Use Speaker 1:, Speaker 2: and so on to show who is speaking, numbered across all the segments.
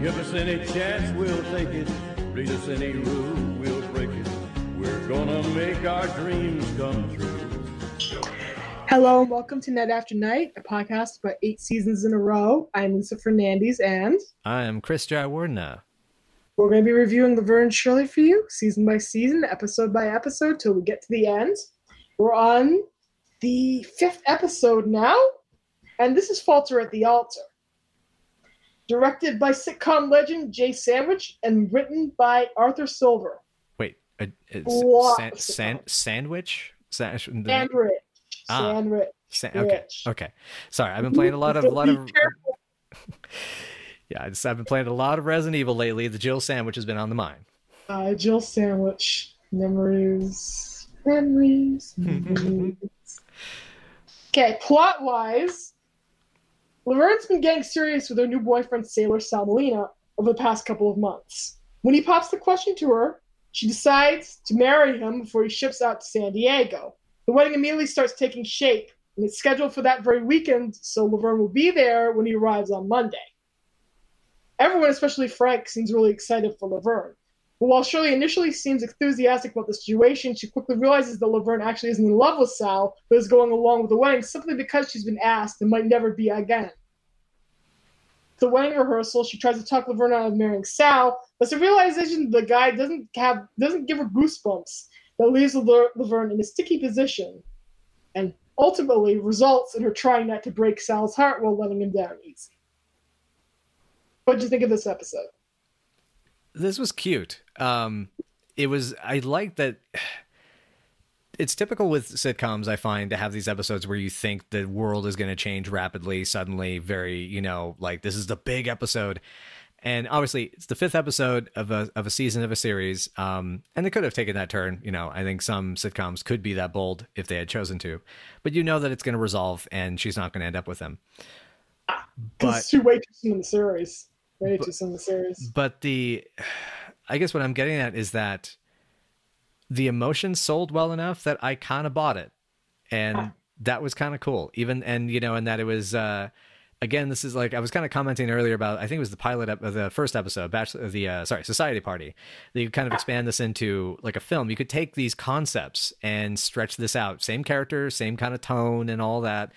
Speaker 1: Give us any chance, we'll take it. Read us any rule, we'll break it. We're gonna make our dreams come true.
Speaker 2: Hello and welcome to Night After Night, a podcast about eight seasons in a row. I'm Lisa Fernandez and
Speaker 3: I am Chris Jawardna.
Speaker 2: we're going to be reviewing Laverne and Shirley for you, season by season, episode by episode, till we get to the end. We're on the fifth episode now, and this is Falter at the Altar. Directed by sitcom legend Jay Sandrich and written by Arthur Silver.
Speaker 3: Wait, uh, san- san- sandwich? San-
Speaker 2: Sandwich.
Speaker 3: Ah.
Speaker 2: Sandwich.
Speaker 3: Sa- okay, okay. Sorry, I've been playing a lot of, a lot of. Yeah, just, I've been playing a lot of Resident Evil lately. The Jill sandwich has been on the mind.
Speaker 2: Uh, Jill Sandwich. Memories. Memories. memories. okay, plot wise, Laverne's been getting serious with her new boyfriend, Sailor Salmelina, over the past couple of months. When he pops the question to her, she decides to marry him before he ships out to San Diego. The wedding immediately starts taking shape, and it's scheduled for that very weekend, so Laverne will be there when he arrives on Monday. Everyone, especially Frank, seems really excited for Laverne. But while Shirley initially seems enthusiastic about the situation, she quickly realizes that Laverne actually isn't in love with Sal, but is going along with the wedding simply because she's been asked and might never be again. The wedding rehearsal, she tries to talk Laverne out of marrying Sal, but a realization the guy doesn't have doesn't give her goosebumps that leaves Laver- Laverne in a sticky position, and ultimately results in her trying not to break Sal's heart while letting him down easy. What do you think of this episode?
Speaker 3: This was cute. Um, it was. I like that. It's typical with sitcoms, I find, to have these episodes where you think the world is going to change rapidly, suddenly, very, you know, like this is the big episode. And obviously, it's the fifth episode of a of a season of a series, um, and they could have taken that turn. You know, I think some sitcoms could be that bold if they had chosen to, but you know that it's going to resolve, and she's not going to end up with him. But
Speaker 2: too way too soon in the series. Way too soon in the series.
Speaker 3: but the i guess what i'm getting at is that the emotion sold well enough that i kind of bought it. And that was kind of cool. Even and you know and that it was uh again this is like i was kind of commenting earlier about i think it was the pilot of the first episode bachelor the uh, sorry society party that you kind of expand this into like a film. You could take these concepts and stretch this out. Same character same kind of tone and all that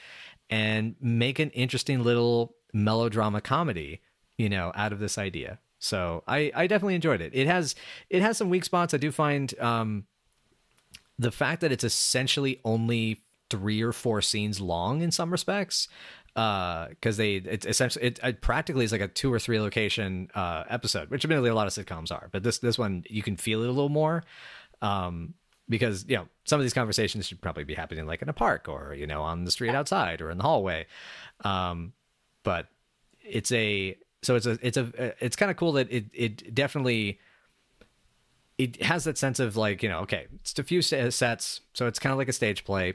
Speaker 3: and make an interesting little melodrama comedy you know out of this idea so i i definitely enjoyed it. It has it has some weak spots. I do find um the fact that it's essentially only three or four scenes long in some respects uh because they it's essentially it, it practically is like a two or three location uh episode which admittedly a lot of sitcoms are but this this one you can feel it a little more um because you know some of these conversations should probably be happening like in a park or you know on the street outside or in the hallway um but it's a so it's a it's a it's kind of cool that it it definitely it has that sense of like you know okay it's a few sets so it's kind of like a stage play.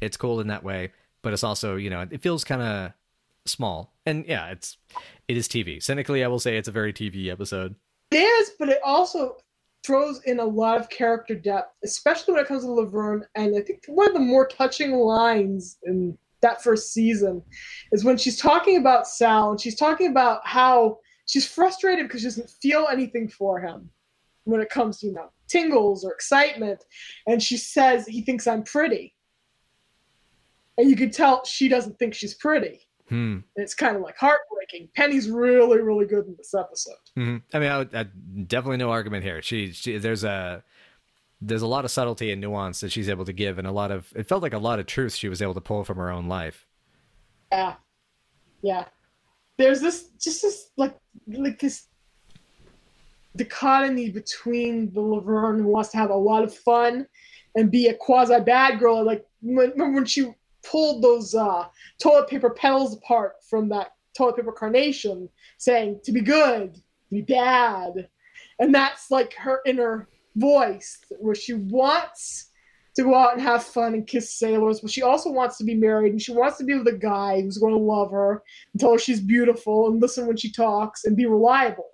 Speaker 3: It's cool in that way but it's also you know it feels kind of small. And yeah it's it is tv cynically i will say it's a very tv episode.
Speaker 2: It is, but it also throws in a lot of character depth, especially when it comes to Laverne. And I think one of the more touching lines in that first season is when she's talking about Sal and she's talking about how she's frustrated because she doesn't feel anything for him when it comes to, you know, tingles or excitement. And she says he thinks I'm pretty. And you can tell she doesn't think she's pretty.
Speaker 3: hmm
Speaker 2: And it's kind of like heartbreaking. Penny's really, really good in this episode.
Speaker 3: hmm I mean, I, would, I definitely no argument here. She, she, there's a, there's a lot of subtlety and nuance that she's able to give, and a lot of, it felt like a lot of truth she was able to pull from her own life.
Speaker 2: Yeah, yeah. There's this just this like like this dichotomy between the Laverne who wants to have a lot of fun and be a quasi bad girl. Like when, remember when she pulled those uh, toilet paper petals apart from that toilet paper carnation, saying to be good, to be bad, and that's like her inner voice where she wants to go out and have fun and kiss sailors, but she also wants to be married and she wants to be with a guy who's going to love her and tell her she's beautiful and listen when she talks and be reliable.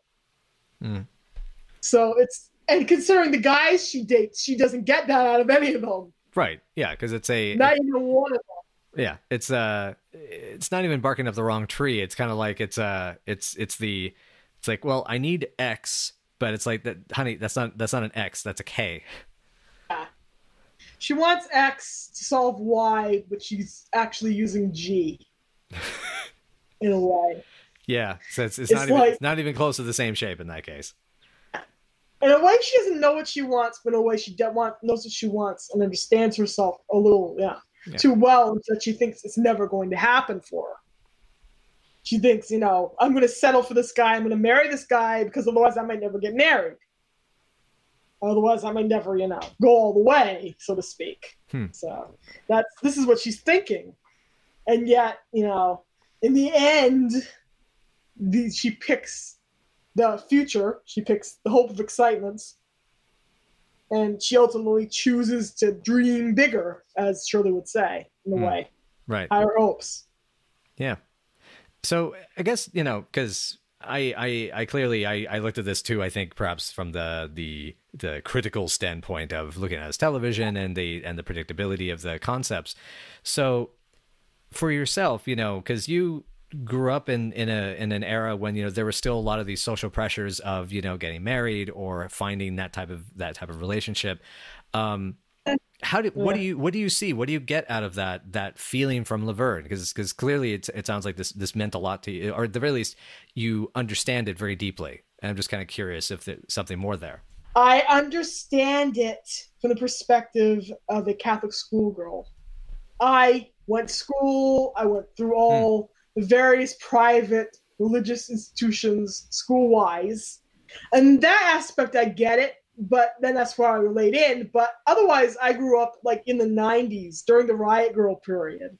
Speaker 3: Mm.
Speaker 2: So it's and considering the guys she dates, she doesn't get that out of any of them.
Speaker 3: Right. Yeah. Cause it's a,
Speaker 2: Not even one of them.
Speaker 3: yeah, it's, uh, it's not even barking up the wrong tree. It's kind of like, it's, uh, it's, it's the, It's like, well, I need X, but it's like that, honey. That's not that's not an X. That's a K. Yeah.
Speaker 2: She wants X to solve Y, but she's actually using G in a way.
Speaker 3: Yeah, so it's, it's,
Speaker 2: It's
Speaker 3: not even, it's not even close to the same shape in that case.
Speaker 2: In a way, she doesn't know what she wants, but in a way, she de- want, knows what she wants and understands herself a little, yeah,
Speaker 3: Yeah.
Speaker 2: too well that she thinks it's never going to happen for her. She thinks, you know, I'm going to settle for this guy. I'm going to marry this guy because otherwise I might never get married. Otherwise, I might never, you know, go all the way, so to speak.
Speaker 3: Hmm.
Speaker 2: So that's this is what she's thinking, and yet, you know, in the end, the, she picks the future. She picks the hope of excitements, and she ultimately chooses to dream bigger, as Shirley would say, in a
Speaker 3: Hmm.
Speaker 2: way,
Speaker 3: Right.
Speaker 2: higher hopes.
Speaker 3: Yeah. So I guess you know because I, I I clearly I, I looked at this too. I think perhaps from the the the critical standpoint of looking at as television and the and the predictability of the concepts. So for yourself, you know, because you grew up in in a in an era when you know there were still a lot of these social pressures of you know getting married or finding that type of that type of relationship. Um, how do what do you what do you see? What do you get out of that that feeling from Laverne? Because because clearly it's, it sounds like this this meant a lot to you, or at the very least you understand it very deeply. And I'm just kind of curious if there's something more there.
Speaker 2: I understand it from the perspective of a Catholic schoolgirl. I went to school, I went through hmm. all the various private religious institutions school wise. And that aspect I get it, but then that's where I relate in. But otherwise I grew up like in the nineties during the riot girl period.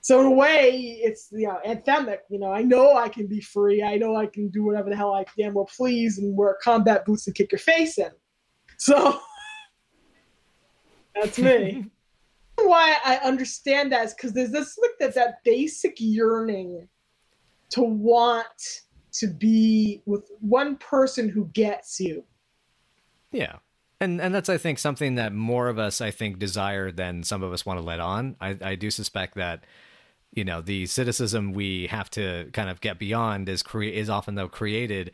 Speaker 2: So in a way, it's you know anthemic. You know, I know I can be free. I know I can do whatever the hell I damn well please and wear combat boots and kick your face in. So that's me. Why I understand that is because there's this like that that basic yearning to want to be with one person who gets you.
Speaker 3: Yeah. And and that's I think something that more of us I think desire than some of us want to let on. I, I do suspect that you know the cynicism we have to kind of get beyond is cre- is often though created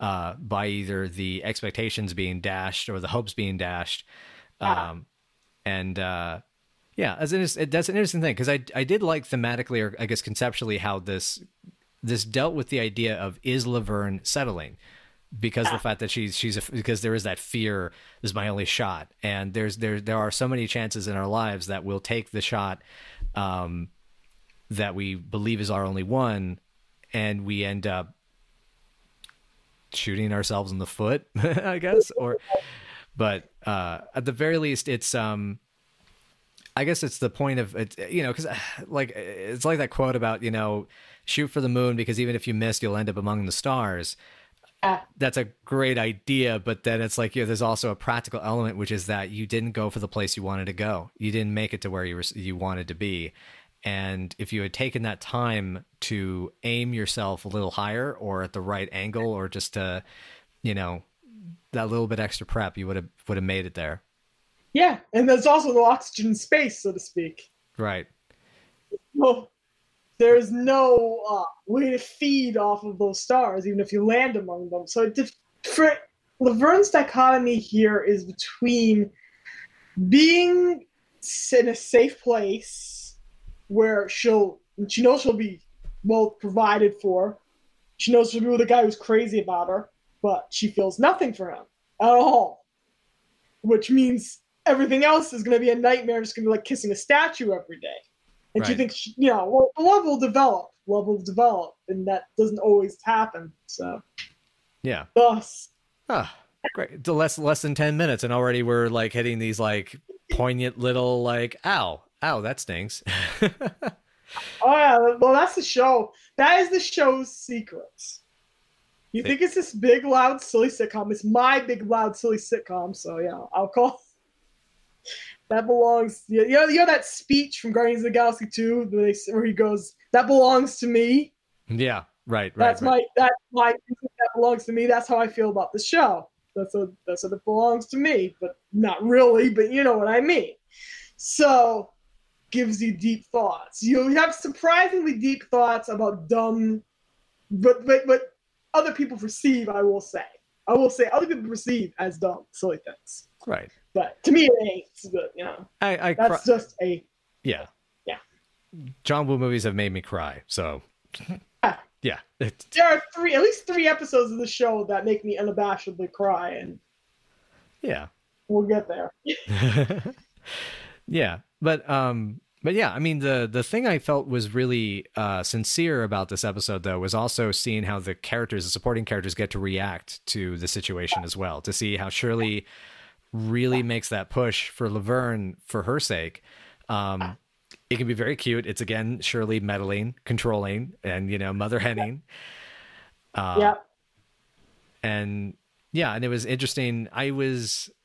Speaker 3: uh, by either the expectations being dashed or the hopes being dashed. Um, and uh, yeah, as an, it, that's an interesting thing because I I did like thematically or I guess conceptually how this this dealt with the idea of is Laverne settling because the fact that she's she's a, because there is that fear this is my only shot and there's there there are so many chances in our lives that we'll take the shot um that we believe is our only one and we end up shooting ourselves in the foot i guess or but uh at the very least it's um I guess it's the point of it, you know, because like it's like that quote about you know, shoot for the moon because even if you miss, you'll end up among the stars.
Speaker 2: Ah.
Speaker 3: That's a great idea, but then it's like you know, there's also a practical element, which is that you didn't go for the place you wanted to go. You didn't make it to where you were you wanted to be, and if you had taken that time to aim yourself a little higher or at the right angle, or just to, you know, that little bit extra prep, you would have would have made it there.
Speaker 2: Yeah, and there's also the oxygen space, so to speak.
Speaker 3: Right.
Speaker 2: Well, there's no uh, way to feed off of those stars, even if you land among them. So it dif- for Laverne's dichotomy here is between being in a safe place where she'll she knows she'll be well provided for. She knows she'll be with a guy who's crazy about her, but she feels nothing for him at all. Which means everything else is going to be a nightmare. Just going to be like kissing a statue every day. And she
Speaker 3: Right.
Speaker 2: thinks, she- you know, well, love will develop, love will develop, and that doesn't always happen. So,
Speaker 3: Yeah.
Speaker 2: thus,
Speaker 3: Ah, great. It's less less than ten minutes, and already we're like hitting these like poignant little like ow, ow, that stings.
Speaker 2: oh yeah, well, that's the show. That is the show's secret. You think it's this big, loud, silly sitcom? It's my big, loud, silly sitcom. So yeah, I'll call. That belongs. You know, you know that speech from Guardians of the Galaxy 2 where, he goes, "That belongs to me."
Speaker 3: yeah, right, right.
Speaker 2: That's
Speaker 3: right.
Speaker 2: my that's my that belongs to me. That's how I feel about the show. That's a that's what it belongs to me, but not really. But you know what I mean. So gives you deep thoughts. You have surprisingly deep thoughts about dumb, but but but other people perceive. I will say, I will say, other people perceive as dumb, silly things.
Speaker 3: Right.
Speaker 2: But to me, it ain't. But you know,
Speaker 3: I, I
Speaker 2: that's
Speaker 3: cry-
Speaker 2: just a
Speaker 3: yeah.
Speaker 2: Yeah.
Speaker 3: John Woo movies have made me cry. So
Speaker 2: Yeah.
Speaker 3: yeah.
Speaker 2: There are three, at least three episodes of the show that make me unabashedly cry, and
Speaker 3: yeah.
Speaker 2: we'll get there.
Speaker 3: yeah but um but yeah i mean the the thing i felt was really uh sincere about this episode though was also seeing how the characters the supporting characters get to react to the situation as well to see how shirley really makes that push for laverne for her sake um it can be very cute it's again shirley meddling controlling and you know mother henning uh,
Speaker 2: yeah,
Speaker 3: and yeah, and it was interesting. I was.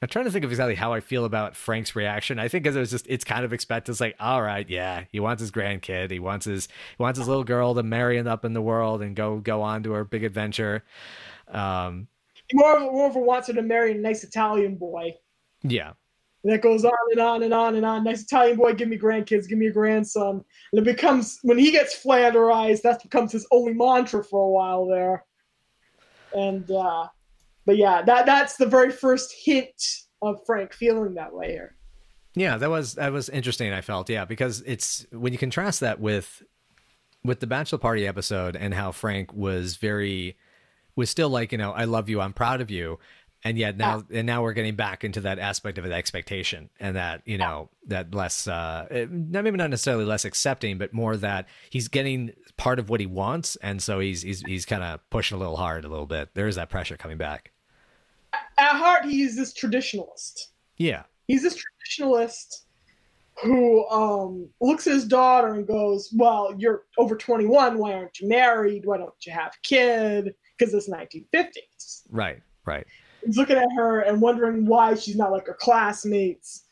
Speaker 3: I'm trying to think of exactly how I feel about Frank's reaction. I think because it was just it's kind of expected. It's like, all right, yeah, he wants his grandkid. He wants his he wants his little girl to marry and up in the world and go go on to her big adventure. Um,
Speaker 2: more of, more of a wants her to marry a nice Italian boy.
Speaker 3: yeah,
Speaker 2: And that goes on and on and on and on. Nice Italian boy, give me grandkids, give me a grandson. And it becomes when he gets flanderized, that becomes his only mantra for a while there. And uh but yeah, that that's the very first hint of Frank feeling that way here.
Speaker 3: yeah, that was that was interesting. I felt yeah because it's when you contrast that with with the bachelor party episode and how Frank was very was still like you know I love you, I'm proud of you, and yet now and now we're getting back into that aspect of an expectation and that you know that less uh eh, not maybe not necessarily less accepting but more that he's getting part of what he wants and so he's he's he's kind of pushing a little hard a little bit there is that pressure coming back
Speaker 2: At heart, he's this traditionalist.
Speaker 3: yeah
Speaker 2: He's this traditionalist who um, looks at his daughter and goes, "Well, you're over 21. Why aren't you married? Why don't you have a kid? Because it's 1950s."
Speaker 3: right right
Speaker 2: He's looking at her and wondering why she's not like her classmates.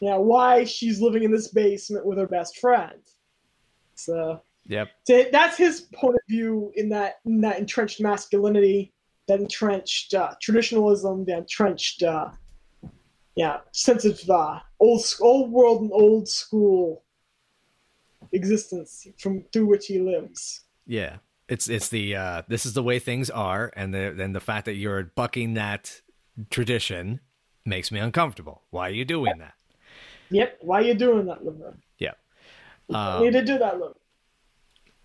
Speaker 2: You know, why she's living in this basement with her best friend. So,
Speaker 3: yep
Speaker 2: so that's his point of view in that in that entrenched masculinity, that entrenched uh, traditionalism, that entrenched uh, yeah sense of uh, old old world and old school existence from through which he lives.
Speaker 3: yeah it's it's the uh this is the way things are and the and the fact that you're bucking that tradition makes me uncomfortable why are you doing that
Speaker 2: Yep. Why are you doing that, Laverne?
Speaker 3: yeah
Speaker 2: You
Speaker 3: Um,
Speaker 2: need to do that, Laverne.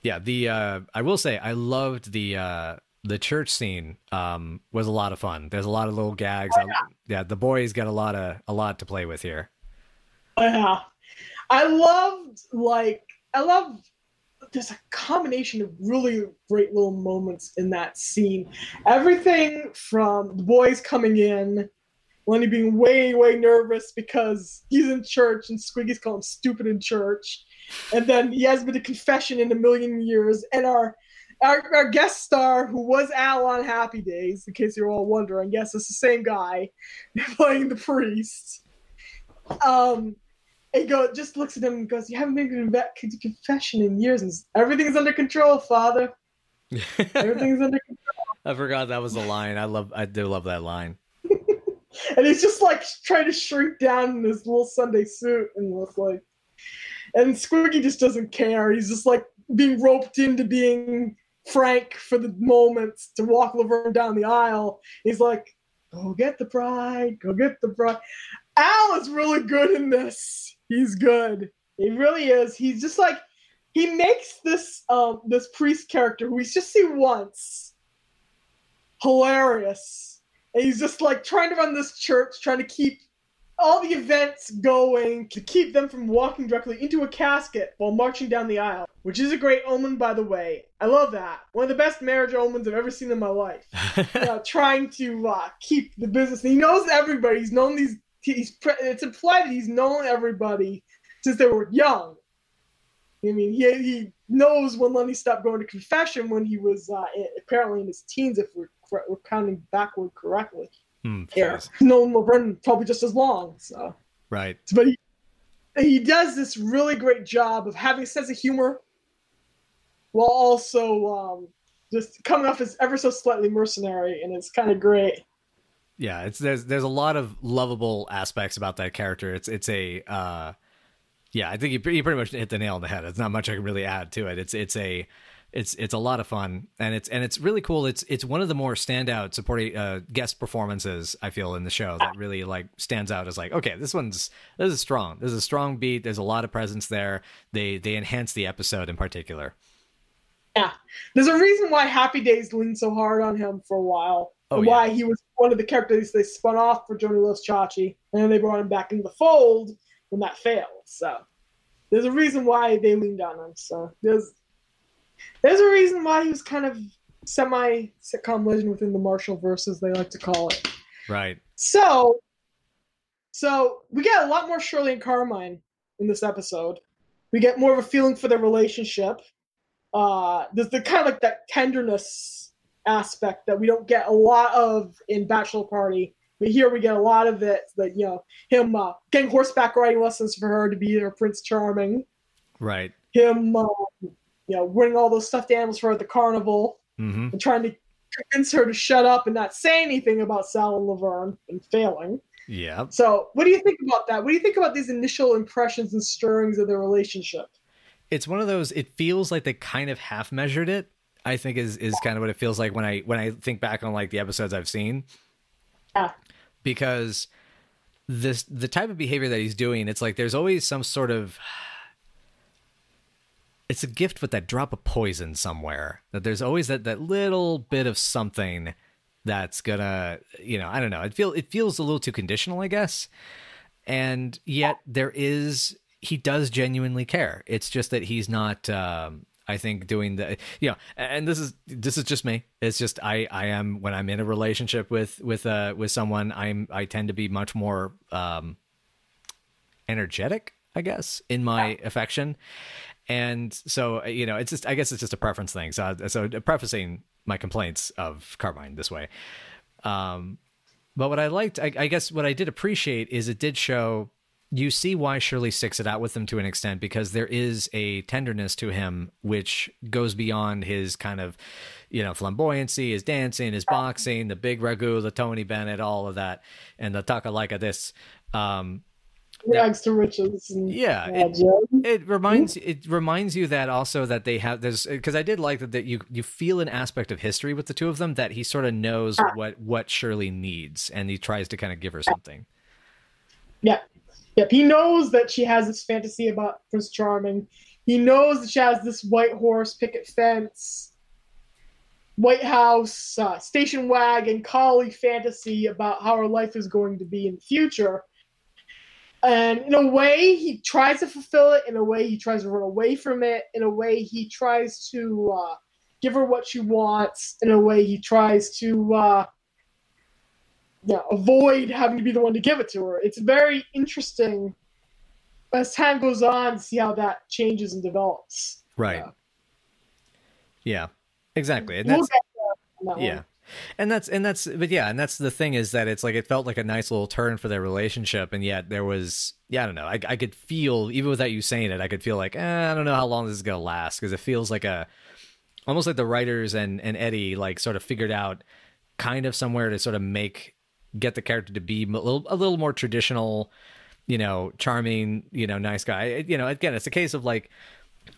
Speaker 3: yeah the uh i will say i loved the uh the church scene um was a lot of fun there's a lot of little gags I- yeah the boys got a lot of a lot to play with here
Speaker 2: Yeah. I loved like I love there's a combination of really great little moments in that scene. Everything from the boys coming in, Lenny being way, way nervous because he's in church and Squiggy's calling him stupid in church. And then he hasn't been to confession in a million years. And our our, our guest star, who was Al on Happy Days, in case you're all wondering, yes, it's the same guy playing the priest. Um, and go just looks at him and goes, "You haven't been to confession in years, and everything's under control, Father. Everything's under control."
Speaker 3: i forgot that was a line i love i do love that line
Speaker 2: And he's just like trying to shrink down in his little Sunday suit, and was like, and Squiggy just doesn't care. He's just like being roped into being Frank for the moment to walk Laverne down the aisle. He's like, "Go get the bride, go get the bride." Al is really good in this. He's good. He really is. He's just like he makes this um this priest character who we just see once hilarious. And he's just like trying to run this church, trying to keep all the events going to keep them from walking directly into a casket while marching down the aisle, which is a great omen, by the way. I love that. One of the best marriage omens I've ever seen in my life. uh, trying to uh, keep the business. He knows everybody. He's known these. He's pre- it's implied that he's known everybody since they were young. I mean, he he knows when Lenny stopped going to confession when he was uh, apparently in his teens, if we're, we're counting backward correctly.
Speaker 3: Hmm,
Speaker 2: Yeah, known Laverne probably just as long. So,
Speaker 3: right
Speaker 2: but he he does this really great job of having a sense of humor, while also um, just coming off as ever so slightly mercenary, and it's kind of great.
Speaker 3: Yeah it's there's there's a lot of lovable aspects about that character. It's it's a uh yeah i think you, you pretty much hit the nail on the head. It's not much i can really add to it. It's it's a it's it's a lot of fun. And it's and it's really cool. It's it's one of the more standout supporting uh, guest performances i feel in the show that really like stands out as like okay this one's this is strong. This is a strong beat. There's a lot of presence there. They they enhance the episode in particular.
Speaker 2: Yeah. There's a reason why happy days leaned so hard on him for a while
Speaker 3: Oh,
Speaker 2: and
Speaker 3: yeah.
Speaker 2: why he was one of the characters they spun off for Joanie Loves Chachi, and then they brought him back into the fold when that failed. So there's a reason why they leaned on him. So there's there's a reason why he was kind of semi sitcom legend within the Marshall verse, as they like to call it.
Speaker 3: right
Speaker 2: So so we get a lot more Shirley and Carmine in this episode. We get more of a feeling for their relationship. Uh, there's the kind of like that tenderness aspect that we don't get a lot of in Bachelor Party. But here we get a lot of it. That you know, him uh, getting horseback riding lessons for her to be her Prince Charming.
Speaker 3: right
Speaker 2: Him, uh, you know, winning all those stuffed animals for her at the carnival
Speaker 3: mm-hmm
Speaker 2: and trying to convince her to shut up and not say anything about Sal and Laverne and failing.
Speaker 3: yeah
Speaker 2: So, what do you think about that? What do you think about these initial impressions and stirrings of their relationship?
Speaker 3: it's one of those it feels like they kind of half measured it i think is is kind of what it feels like when i when i think back on like the episodes i've seen. Because this the type of behavior that he's doing it's like there's always some sort of it's a gift with that drop of poison somewhere that there's always that that little bit of something that's gonna you know i don't know. It feel it feels a little too conditional i guess. And yet there is he does genuinely care. It's just that he's not um i think doing the you know and this is this is just me. It's just i i am when i'm in a relationship with with uh with someone i'm i tend to be much more um energetic i guess in my affection. And so you know it's just i guess it's just a preference thing. So so prefacing my complaints of carmine this way. Um but what I liked, I, I guess, what I did appreciate is it did show you see why Shirley sticks it out with him to an extent because there is a tenderness to him which goes beyond his kind of, you know, flamboyancy, his dancing, his boxing, the big ragu, the Tony Bennett, all of that, and the taka like this. Um, Yeah.
Speaker 2: Rags to riches. And,
Speaker 3: Yeah, it- it reminds it reminds you that also that they have there's because I did like that that you you feel an aspect of history with the two of them that he sort of knows what what Shirley needs and he tries to kind of give her something.
Speaker 2: Yep. Yep. He knows that she has this fantasy about Prince Charming. He knows that she has this white horse, picket fence, White House, uh, station wagon, collie fantasy about how her life is going to be in the future. And in a way, he tries to fulfill it. In a way, he tries to run away from it. In a way, he tries to uh, give her what she wants. In a way, he tries to uh, yeah, avoid having to be the one to give it to her. It's very interesting as time goes on to see how that changes and develops.
Speaker 3: Right.
Speaker 2: Yeah.
Speaker 3: Yeah. Exactly. And
Speaker 2: We'll
Speaker 3: that's
Speaker 2: get there on that
Speaker 3: yeah.
Speaker 2: one.
Speaker 3: And that's and that's but yeah, and that's the thing is that it's like it felt like a nice little turn for their relationship, and yet there was yeah I don't know I I could feel even without you saying it I could feel like eh, I don't know how long this is gonna last because it feels like a almost like the writers and and Eddie like sort of figured out kind of somewhere to sort of make get the character to be a little a little more traditional, you know, charming, you know, nice guy. You know, again, it's a case of like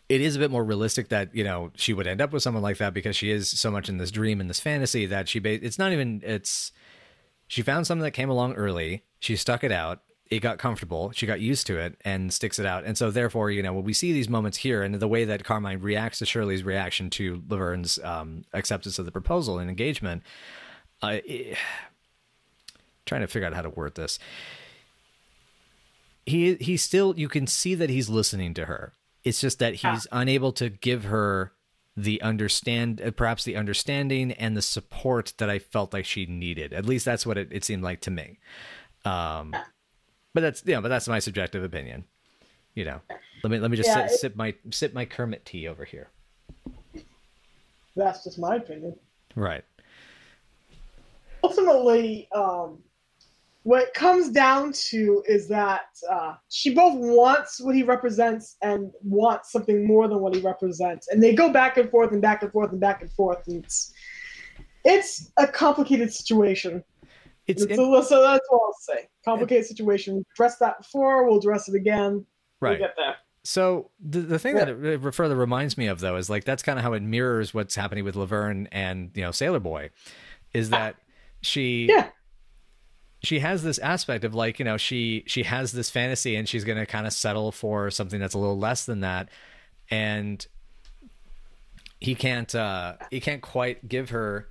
Speaker 3: it is a bit more realistic that you know she would end up with someone like that because she is so much in this dream and this fantasy that she ba- it's not even it's she found something that came along early. She stuck it out. It got comfortable. She got used to it and sticks it out. And so therefore you know when we see these moments here and the way that carmine reacts to shirley's reaction to laverne's um, acceptance of the proposal and engagement uh, trying to figure out how to word this. He he still you can see that he's listening to her. It's just that he's unable to give her the understand uh, perhaps the understanding and the support that i felt like she needed. At least that's what it, it seemed like to me. Um but that's yeah but that's my subjective opinion you know. Let me let me just
Speaker 2: Yeah,
Speaker 3: sit,
Speaker 2: it-
Speaker 3: sip my sip my kermit tea over here.
Speaker 2: That's just my opinion.
Speaker 3: right.
Speaker 2: Ultimately, um, what it comes down to is that uh, she both wants what he represents and wants something more than what he represents, and they go back and forth and back and forth and back and forth. And it's it's a complicated situation.
Speaker 3: it's in-
Speaker 2: a- so that's all I'll say. Complicated situation. We addressed that before. We'll address it again.
Speaker 3: right
Speaker 2: We'll get there.
Speaker 3: So the the thing that it it further reminds me of though is like that's kind of how it mirrors what's happening with Laverne and you know Sailor Boy, is that she
Speaker 2: Yeah.
Speaker 3: She has this aspect of like you know she she has this fantasy and she's gonna kind of settle for something that's a little less than that, and he can't uh he can't quite give her,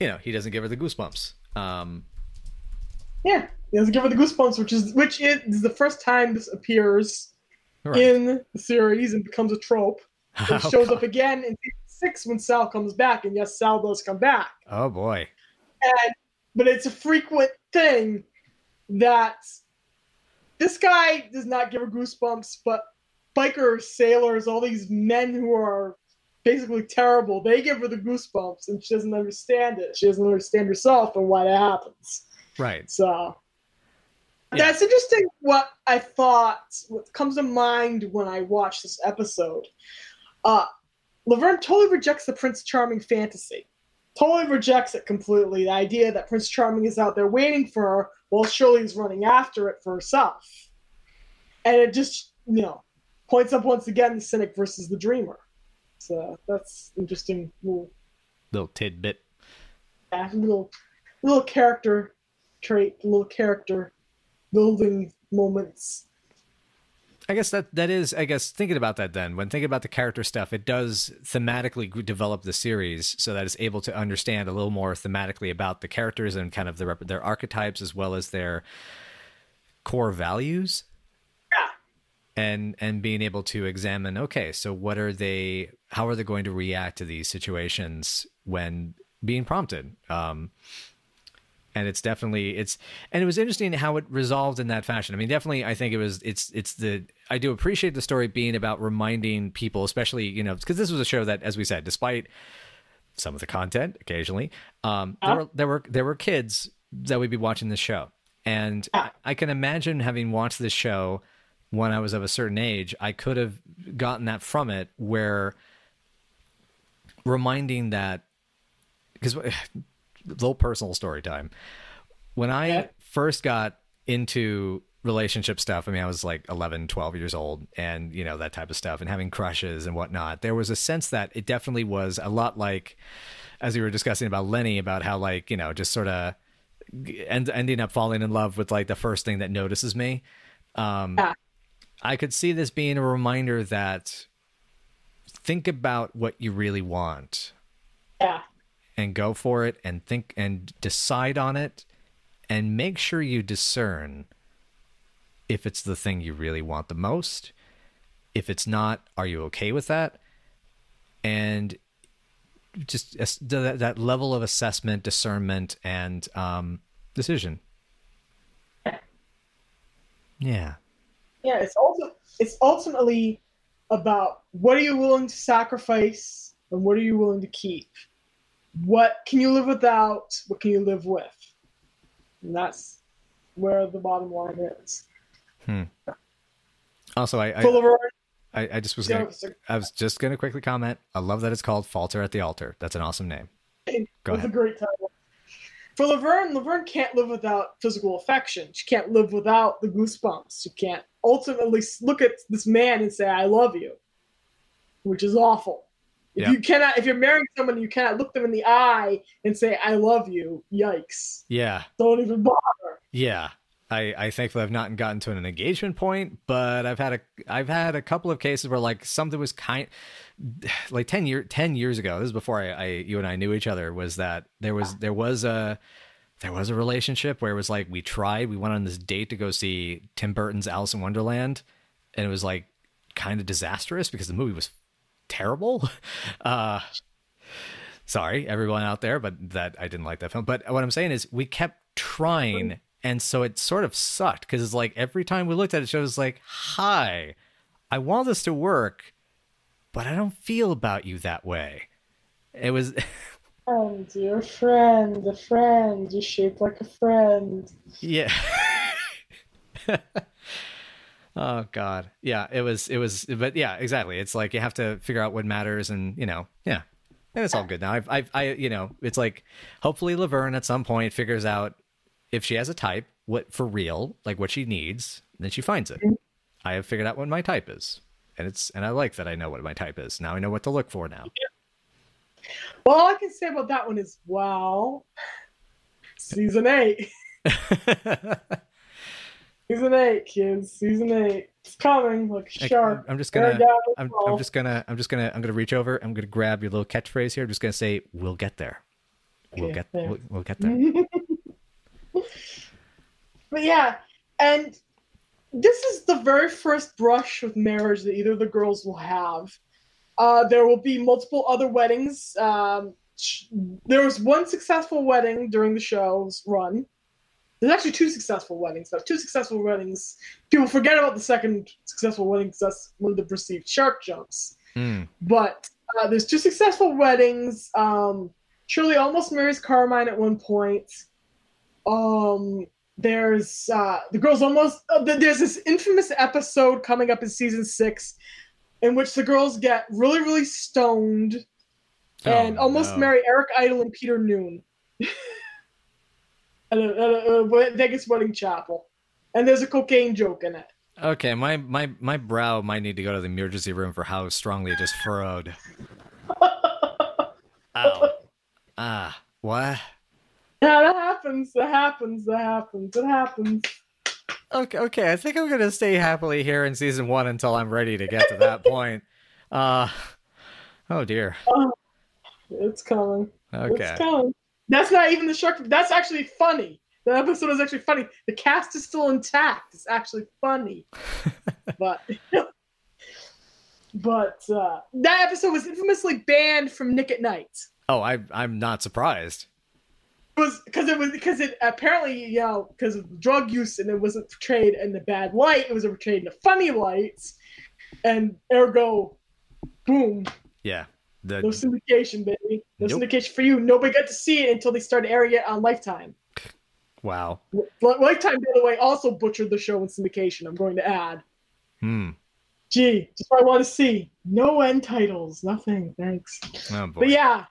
Speaker 3: you know he doesn't give her the goosebumps. Um,
Speaker 2: Yeah. He doesn't give her the goosebumps, which is which is the first time this appears
Speaker 3: right.
Speaker 2: in the series and becomes a trope. It
Speaker 3: Oh,
Speaker 2: shows
Speaker 3: God.
Speaker 2: up again in six when Sal comes back, and yes, Sal does come back.
Speaker 3: Oh boy.
Speaker 2: And but it's a frequent thing that this guy does not give her goosebumps, but bikers, sailors, all these men who are basically terrible, they give her the goosebumps, and she doesn't understand it. She doesn't understand herself and why that happens.
Speaker 3: Right.
Speaker 2: So
Speaker 3: Yeah.
Speaker 2: that's interesting. What I thought, what comes to mind when I watch this episode, uh, Laverne totally rejects the Prince Charming fantasy. Totally rejects it completely. The idea that Prince Charming is out there waiting for her while Shirley's running after it for herself, and it just you know points up once again the cynic versus the dreamer. So that's interesting little
Speaker 3: Little tidbit.
Speaker 2: yeah, little little character trait, little character building moments.
Speaker 3: I guess that that is. I guess thinking about that, then when thinking about the character stuff, it does thematically develop the series so that it's able to understand a little more thematically about the characters and kind of their their archetypes as well as their core values.
Speaker 2: Yeah.
Speaker 3: And and being able to examine, okay, so what are they? How are they going to react to these situations when being prompted? Um, and it's definitely it's and it was interesting how it resolved in that fashion. I mean definitely i think it was it's it's the i do appreciate the story being about reminding people especially you know because this was a show that as we said despite some of the content occasionally um there were there were there were kids that would be watching this show. And I, I can imagine having watched this show when i was of a certain age i could have gotten that from it where reminding that because little personal story time. When I
Speaker 2: Yeah.
Speaker 3: first got into relationship stuff, I mean, I was like 11, 12 years old and, you know, that type of stuff and having crushes and whatnot. There was a sense that it definitely was a lot like, as we were discussing about Lenny, about how, like, you know, just sort of end, ending up falling in love with like the first thing that notices me. Um,
Speaker 2: Yeah.
Speaker 3: I could see this being a reminder that think about what you really want
Speaker 2: Yeah.
Speaker 3: And go for it and think and decide on it and make sure you discern if it's the thing you really want the most. If it's not, are you okay with that? And just that, that level of assessment, discernment, and um, decision. Yeah.
Speaker 2: Yeah, it's also it's ultimately about what are you willing to sacrifice and what are you willing to keep. What can you live without? What can you live with? And that's where the bottom line is. Hmm.
Speaker 3: Also, I I, I, I just was gonna I was just gonna quickly comment. I love that it's called Falter at the Altar. That's an awesome name. Go
Speaker 2: That's
Speaker 3: ahead.
Speaker 2: a great title. For Laverne, Laverne can't live without physical affection. She can't live without the goosebumps. She can't ultimately look at this man and say, "I love you," which is awful. If
Speaker 3: Yeah.
Speaker 2: you cannot, if you're marrying someone, you cannot look them in the eye and say, "I love you." Yikes!
Speaker 3: Yeah.
Speaker 2: Don't even bother.
Speaker 3: Yeah. I, I thankfully I've not gotten to an engagement point, but I've had a I've had a couple of cases where like something was kind like 10 year 10 years ago. This is before I, I you and I knew each other was that there was there was a there was a relationship where it was like we tried, we went on this date to go see Tim Burton's Alice in Wonderland and it was like kind of disastrous because the movie was terrible. Uh sorry everyone out there but that i didn't like that film but what i'm saying is we kept trying and so it sort of sucked because it's like every time we looked at it it was like hi i want this to work but i don't feel about you that way it was
Speaker 2: Friend, you're a friend, a friend. You're shaped like a friend.
Speaker 3: yeah oh god. Yeah it was it was but yeah exactly. It's like you have to figure out what matters and you know yeah. And it's all good now. I've i've i you know it's like hopefully laverne at some point figures out if she has a type what for real like what she needs then she finds it. Mm-hmm. I have figured out what my type is, and it's and I like that I know what my type is. Now I know what to look for now.
Speaker 2: Well, all I can say about that one is, well, season eight. season eight, kids. Season eight. It's coming Look sharp. shark.
Speaker 3: I'm just gonna. I'm. I'm just gonna. I'm just gonna. I'm gonna reach over. I'm gonna grab your little catchphrase here. I'm just gonna say, "We'll get there. We'll
Speaker 2: Okay,
Speaker 3: get.
Speaker 2: there.
Speaker 3: We'll, we'll get there."
Speaker 2: but yeah, and this is the very first brush with marriage that either of the girls will have. Uh, there will be multiple other weddings. Um, sh- there was one successful wedding during the show's run. There's actually two successful weddings. But two successful weddings. People forget about the second successful wedding because that's one of the perceived shark jumps.
Speaker 3: Hmm.
Speaker 2: But uh, there's two successful weddings. Um, Shirley almost marries Carmine at one point. Um, there's uh, the girls almost. Uh, there's this infamous episode coming up in season six, in which the girls get really, really stoned and
Speaker 3: Oh,
Speaker 2: almost
Speaker 3: no.
Speaker 2: marry Eric Idle and Peter Noone at, a, at a, Vegas wedding chapel. And there's a cocaine joke in it.
Speaker 3: Okay, my my my brow might need to go to the emergency room for how strongly it just furrowed. Ow. Ah. What?
Speaker 2: Yeah, that happens. That happens. That happens. It happens.
Speaker 3: Okay, okay. I think I'm gonna stay happily here in season one until I'm ready to get to that point. Uh oh dear.
Speaker 2: It's coming.
Speaker 3: Okay.
Speaker 2: It's coming. That's not even the shark. That's actually funny. The episode is actually funny. The cast is still intact. It's actually funny. but but uh, that episode was infamously banned from Nick at Nite.
Speaker 3: Oh, I I'm not surprised.
Speaker 2: It was because it was because it apparently you know because of drug use and it wasn't portrayed in the bad light. It was portrayed in the funny lights, and ergo, boom,
Speaker 3: Yeah.
Speaker 2: No syndication, baby. No
Speaker 3: Nope.
Speaker 2: syndication for you. Nobody got to see it until they started airing it on Lifetime.
Speaker 3: wow.
Speaker 2: Lifetime, by the way, also butchered the show in syndication. I'm going to add.
Speaker 3: Hmm.
Speaker 2: Gee, just what I want to see. No end titles, nothing. Thanks.
Speaker 3: Oh boy.
Speaker 2: But yeah,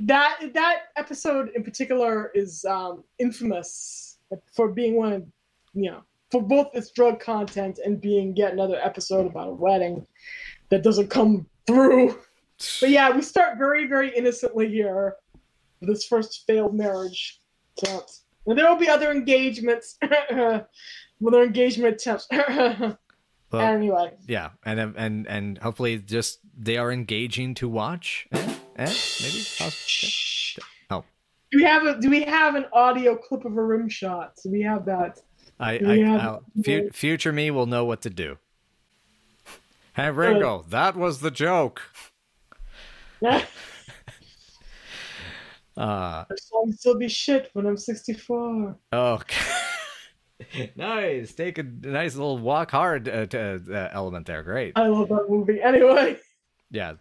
Speaker 2: that that episode in particular is um, infamous for being one of you know for both its drug content and being yet another episode about a wedding that doesn't come through. But yeah, we start very very innocently here this first failed marriage attempt, and there will be other engagements. Other engagement attempts.
Speaker 3: Well,
Speaker 2: anyway,
Speaker 3: yeah, and and and hopefully just they are engaging to watch. Eh? Eh? Maybe. Oh,
Speaker 2: do we have a do we have an audio clip of a rim shot? Do we have that?
Speaker 3: I, I,
Speaker 2: have-
Speaker 3: fu- future me will know what to do. Hey Ringo, that was the joke. Uh,
Speaker 2: song still be shit when I'm 64.
Speaker 3: oh, nice. Take a nice little walk hard uh, to, uh, element there. Great.
Speaker 2: I love that movie. Anyway,
Speaker 3: Yeah.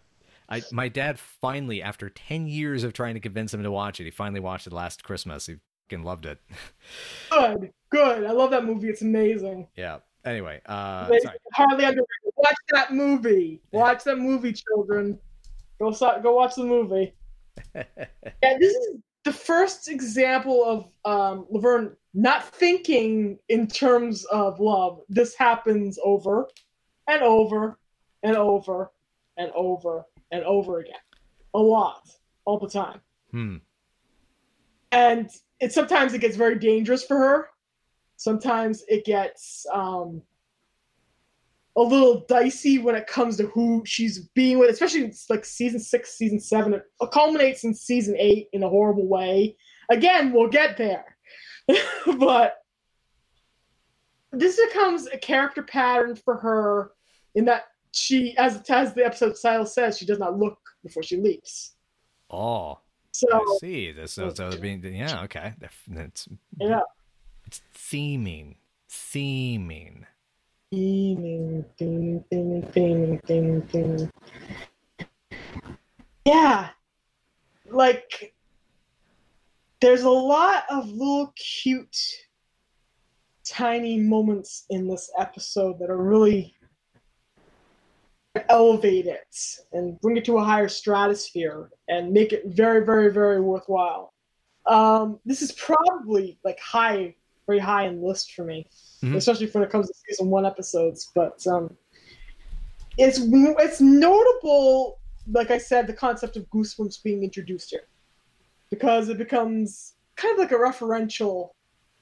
Speaker 3: I, my dad finally, after 10 years of trying to convince him to watch it, he finally watched it last Christmas. He fucking loved it.
Speaker 2: good, good. I love that movie. It's amazing.
Speaker 3: yeah. Anyway, uh, sorry.
Speaker 2: hardly underrated. Watch that movie. Watch that movie, children. Go go watch the movie. yeah, this is the first example of um, Laverne not thinking in terms of love. This happens over and over and over and over and over again, a lot, all the time.
Speaker 3: Hmm.
Speaker 2: and it sometimes it gets very dangerous for her sometimes it gets um a little dicey when it comes to who she's being with especially in, like season six season seven it culminates in season eight in a horrible way again we'll get there but this becomes a character pattern for her in that she as as the episode title says she does not look before she leaps
Speaker 3: Oh,
Speaker 2: so
Speaker 3: I see. This so, so being yeah okay. It's
Speaker 2: yeah
Speaker 3: it's theming, theming.
Speaker 2: Yeah. Like, there's a lot of little cute, tiny moments in this episode that are really elevate it and bring it to a higher stratosphere and make it very, very, very worthwhile. Um, this is probably like high very high in the list for me,
Speaker 3: Mhm.
Speaker 2: especially when it comes to season one episodes. But um, it's it's notable, like I said, the concept of goosebumps being introduced here, because it becomes kind of like a referential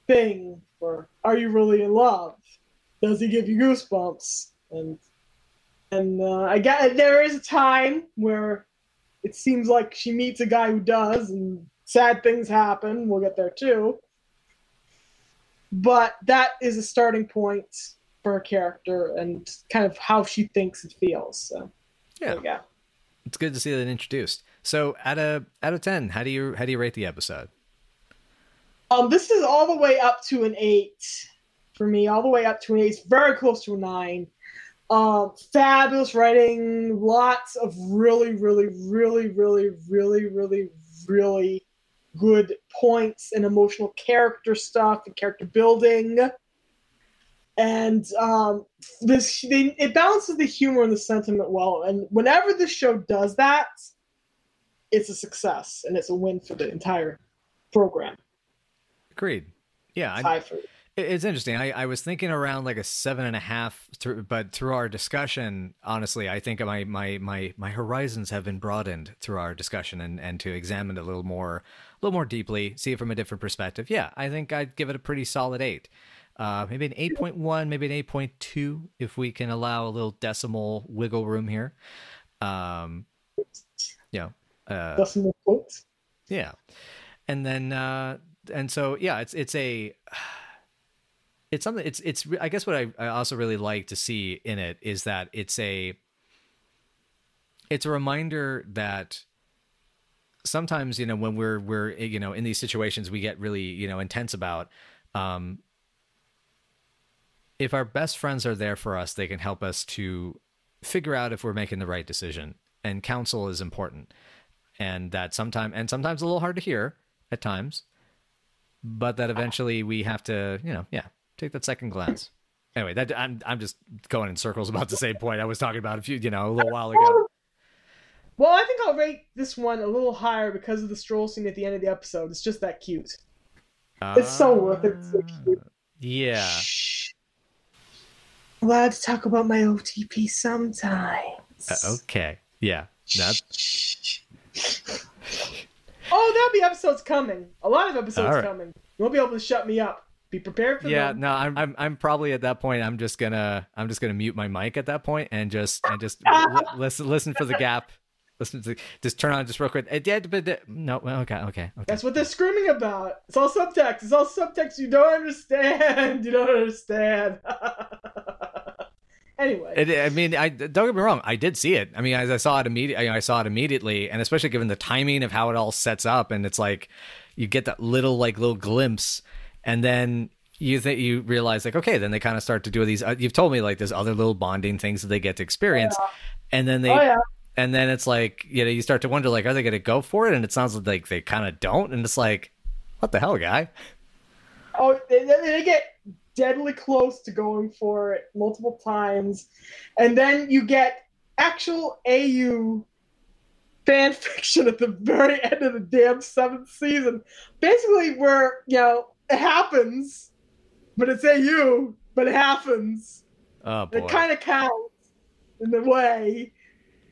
Speaker 2: thing for Are you really in love? Does he give you goosebumps? And and uh, I get there is a time where it seems like she meets a guy who does, and sad things happen. We'll get there too. But that is a starting point for a character and kind of how she thinks and feels. So
Speaker 3: Yeah.
Speaker 2: go.
Speaker 3: It's good to see that introduced. So out of out of ten, how do you how do you rate the episode?
Speaker 2: Um, this is all the way up to an eight for me. All the way up to an eight. It's very close to a nine. Um, fabulous writing. Lots of really, really, really, really, really, really, really good points and emotional character stuff and character building. And um, this they, it balances the humor and the sentiment well. And whenever this show does that, it's a success and it's a win for the entire program.
Speaker 3: Agreed. Yeah, I,
Speaker 2: High for
Speaker 3: It- It's interesting. I, I was thinking around like a seven and a half, through, but through our discussion, honestly, I think my my my my horizons have been broadened through our discussion and and to examine it a little more, a little more deeply, see it from a different perspective. Yeah, I think I'd give it a pretty solid eight. Uh, maybe an eight point one, maybe an eight point two, if we can allow a little decimal wiggle room here. Um, know, uh,
Speaker 2: decimal points.
Speaker 3: yeah. And then uh and so yeah, it's it's a it's something it's it's I guess what I, I also really like to see in it is that it's a it's a reminder that sometimes you know when we're we're you know in these situations we get really you know intense about um if our best friends are there for us they can help us to figure out if we're making the right decision. And counsel is important. And that sometimes and sometimes a little hard to hear at times but that eventually we have to you know yeah take that second glance anyway that i'm i'm just going in circles about the same point i was talking about a few you know a little while ago
Speaker 2: Well, I think I'll rate this one a little higher because of the stroll scene at the end of the episode. It's just that cute. It's so worth it. So cute.
Speaker 3: yeah
Speaker 2: Shh. Allowed to talk about my OTP sometimes.
Speaker 3: Uh, okay yeah that
Speaker 2: Oh, there'll be episodes coming. A lot of episodes
Speaker 3: right.
Speaker 2: coming. You won't be able to shut me up. Be prepared for that.
Speaker 3: yeah
Speaker 2: them.
Speaker 3: no I'm, I'm i'm probably at that point i'm just gonna i'm just gonna mute my mic at that point and just and just li- listen listen for the gap listen to just turn on just real quick eh, It did, but no okay okay okay
Speaker 2: That's what they're screaming about. It's all subtext. It's all subtext you don't understand. You don't understand. anyway.
Speaker 3: It, I mean, I don't get me wrong. I did see it. I mean, as I saw it immediately, I saw it immediately, and especially given the timing of how it all sets up, and it's like you get that little like little glimpse, and then you think you realize like, okay, then they kind of start to do these. Uh, you've told me like there's other little bonding things that they get to experience, and then they.
Speaker 2: oh yeah.
Speaker 3: And then it's like, you know, you start to wonder, like, are they going to go for it? And it sounds like they kind of don't. And it's like, what the hell, guy?
Speaker 2: Oh, they, they they get deadly close to going for it multiple times, and then you get actual AU fan fiction at the very end of the damn seventh season. Basically, where you know it happens, but it's AU, but it happens.
Speaker 3: Oh, boy.
Speaker 2: It kind of counts in a way.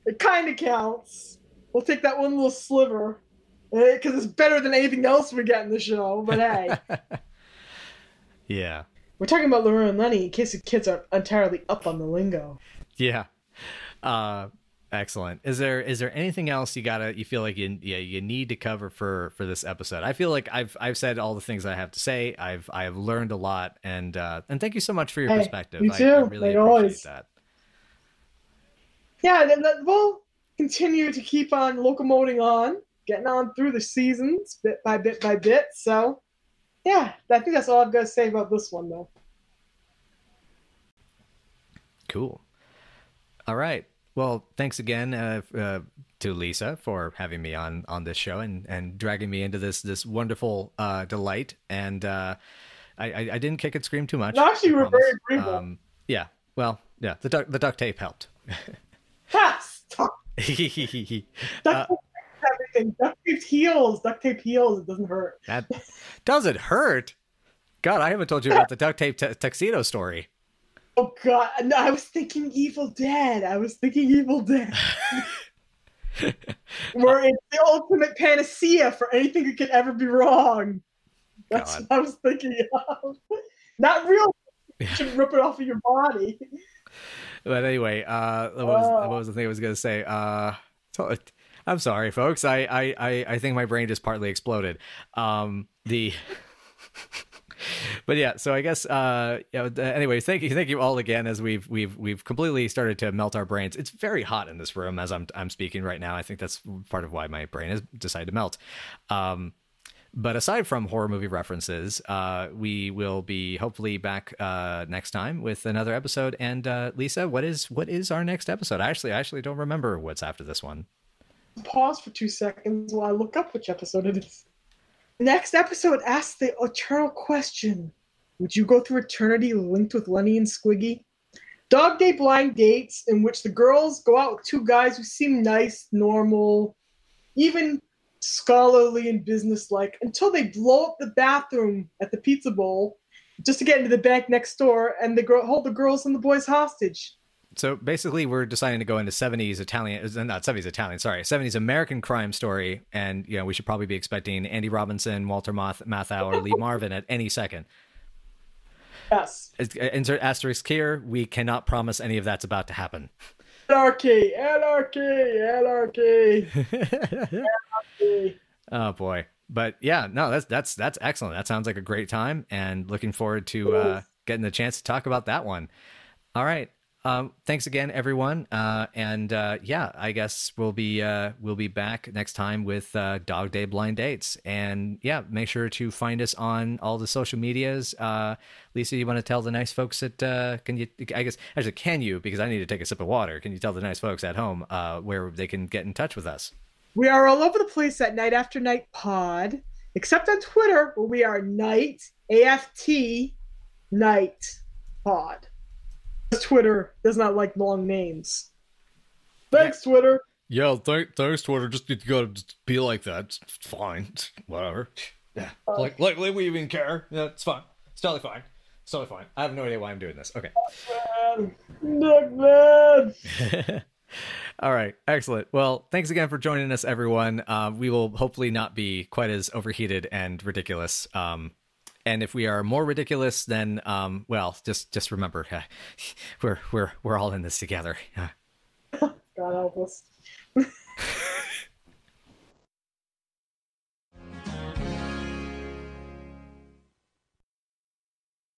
Speaker 2: It kind of counts. We'll take that one little sliver because it's better than anything else we get in the show. But hey.
Speaker 3: yeah.
Speaker 2: We're talking about Laura and Lenny in case the kids aren't entirely up on the lingo.
Speaker 3: Yeah. Uh excellent. Is there is there anything else you gotta you feel like you yeah, you need to cover for for this episode? I feel like I've I've said all the things I have to say. I've I've learned a lot and uh and thank you so much for your
Speaker 2: Hey,
Speaker 3: perspective.
Speaker 2: you
Speaker 3: I, I really
Speaker 2: like
Speaker 3: appreciate
Speaker 2: always.
Speaker 3: that.
Speaker 2: Yeah, then that, we'll continue to keep on locomoting on, getting on through the seasons bit by bit by bit. So, yeah, I think that's all I've got to say about this one, though.
Speaker 3: Cool. All right. Well, thanks again uh, uh, to Lisa for having me on on this show and and dragging me into this this wonderful uh, delight. And uh, I, I I didn't kick and scream too much.
Speaker 2: No, actually, were very agreeable.
Speaker 3: Um, yeah. Well, yeah. The duct the duct tape helped.
Speaker 2: Ha! Stop.
Speaker 3: Uh,
Speaker 2: Duct tape everything. Duct tape heals. Duct tape heals. It doesn't hurt.
Speaker 3: that does it hurt? God, I haven't told you about the duct tape t- tuxedo story.
Speaker 2: Oh god, no, I was thinking Evil Dead. I was thinking Evil Dead. Where it's the ultimate panacea for anything that could ever be wrong. That's
Speaker 3: God.
Speaker 2: what I was thinking of. Not real. You should rip it off of your body.
Speaker 3: But anyway, uh, what was,
Speaker 2: Oh.
Speaker 3: what was the thing I was going to say? Uh, I'm sorry, folks. I, I, I, I think my brain just partly exploded. Um, the, but yeah. So I guess, uh, know, anyways, thank you, thank you all again. As we've, we've, we've completely started to melt our brains. It's very hot in this room as I'm, I'm speaking right now. I think that's part of why my brain has decided to melt. Um, but aside from horror movie references, uh, we will be hopefully back uh, next time with another episode. And uh, Lisa, what is what is our next episode? I actually I actually don't remember what's after this one.
Speaker 2: Pause for two seconds while I look up which episode it is. Next episode asks the eternal question Would you go through eternity linked with Lenny and Squiggy? Dog Day blind dates in which the girls go out with two guys who seem nice, normal, even scholarly and businesslike until they blow up the bathroom at the pizza bowl just to get into the bank next door and they hold the girls and the boys hostage.
Speaker 3: So basically, we're deciding to go into '70s Italian, uh, not '70s Italian, sorry, '70s American crime story, and you know we should probably be expecting Andy Robinson, Walter Math- Matthau, or Lee Marvin at any second.
Speaker 2: Yes.
Speaker 3: Uh, Insert asterisk here. We cannot promise any of that's about to happen.
Speaker 2: Anarchy, anarchy, anarchy. anarchy.
Speaker 3: Oh boy. But yeah, no, that's that's that's excellent. That sounds like a great time and looking forward to uh getting the chance to talk about that one. All right. Um thanks again everyone. Uh and uh yeah, I guess we'll be uh we'll be back next time with uh Dog Day Blind Dates. And yeah, make sure to find us on all the social medias. Uh Lisa, you want to tell the nice folks that uh can you I guess actually can you because I need to take a sip of water. Can you tell the nice folks at home where they can get in touch with us?
Speaker 2: We are all over the place at Night After Night Pod, except on Twitter, where we are Night AFT Night Pod. Twitter does not like long names. Thanks, Twitter.
Speaker 4: Yeah, th- thanks, Twitter. Just you gotta just be like that. It's fine. Whatever.
Speaker 3: Yeah. Like, like, like we even care. Yeah, it's fine. It's totally fine. It's totally fine. I have no idea why I'm doing this. Okay.
Speaker 2: Man, Nick, man.
Speaker 3: All right. Excellent. Well, thanks again for joining us, everyone. Uh, we will hopefully not be quite as overheated and ridiculous. Um, and if we are more ridiculous, then um, well, just just remember, uh, we're we're we're all in this together.
Speaker 2: God help us.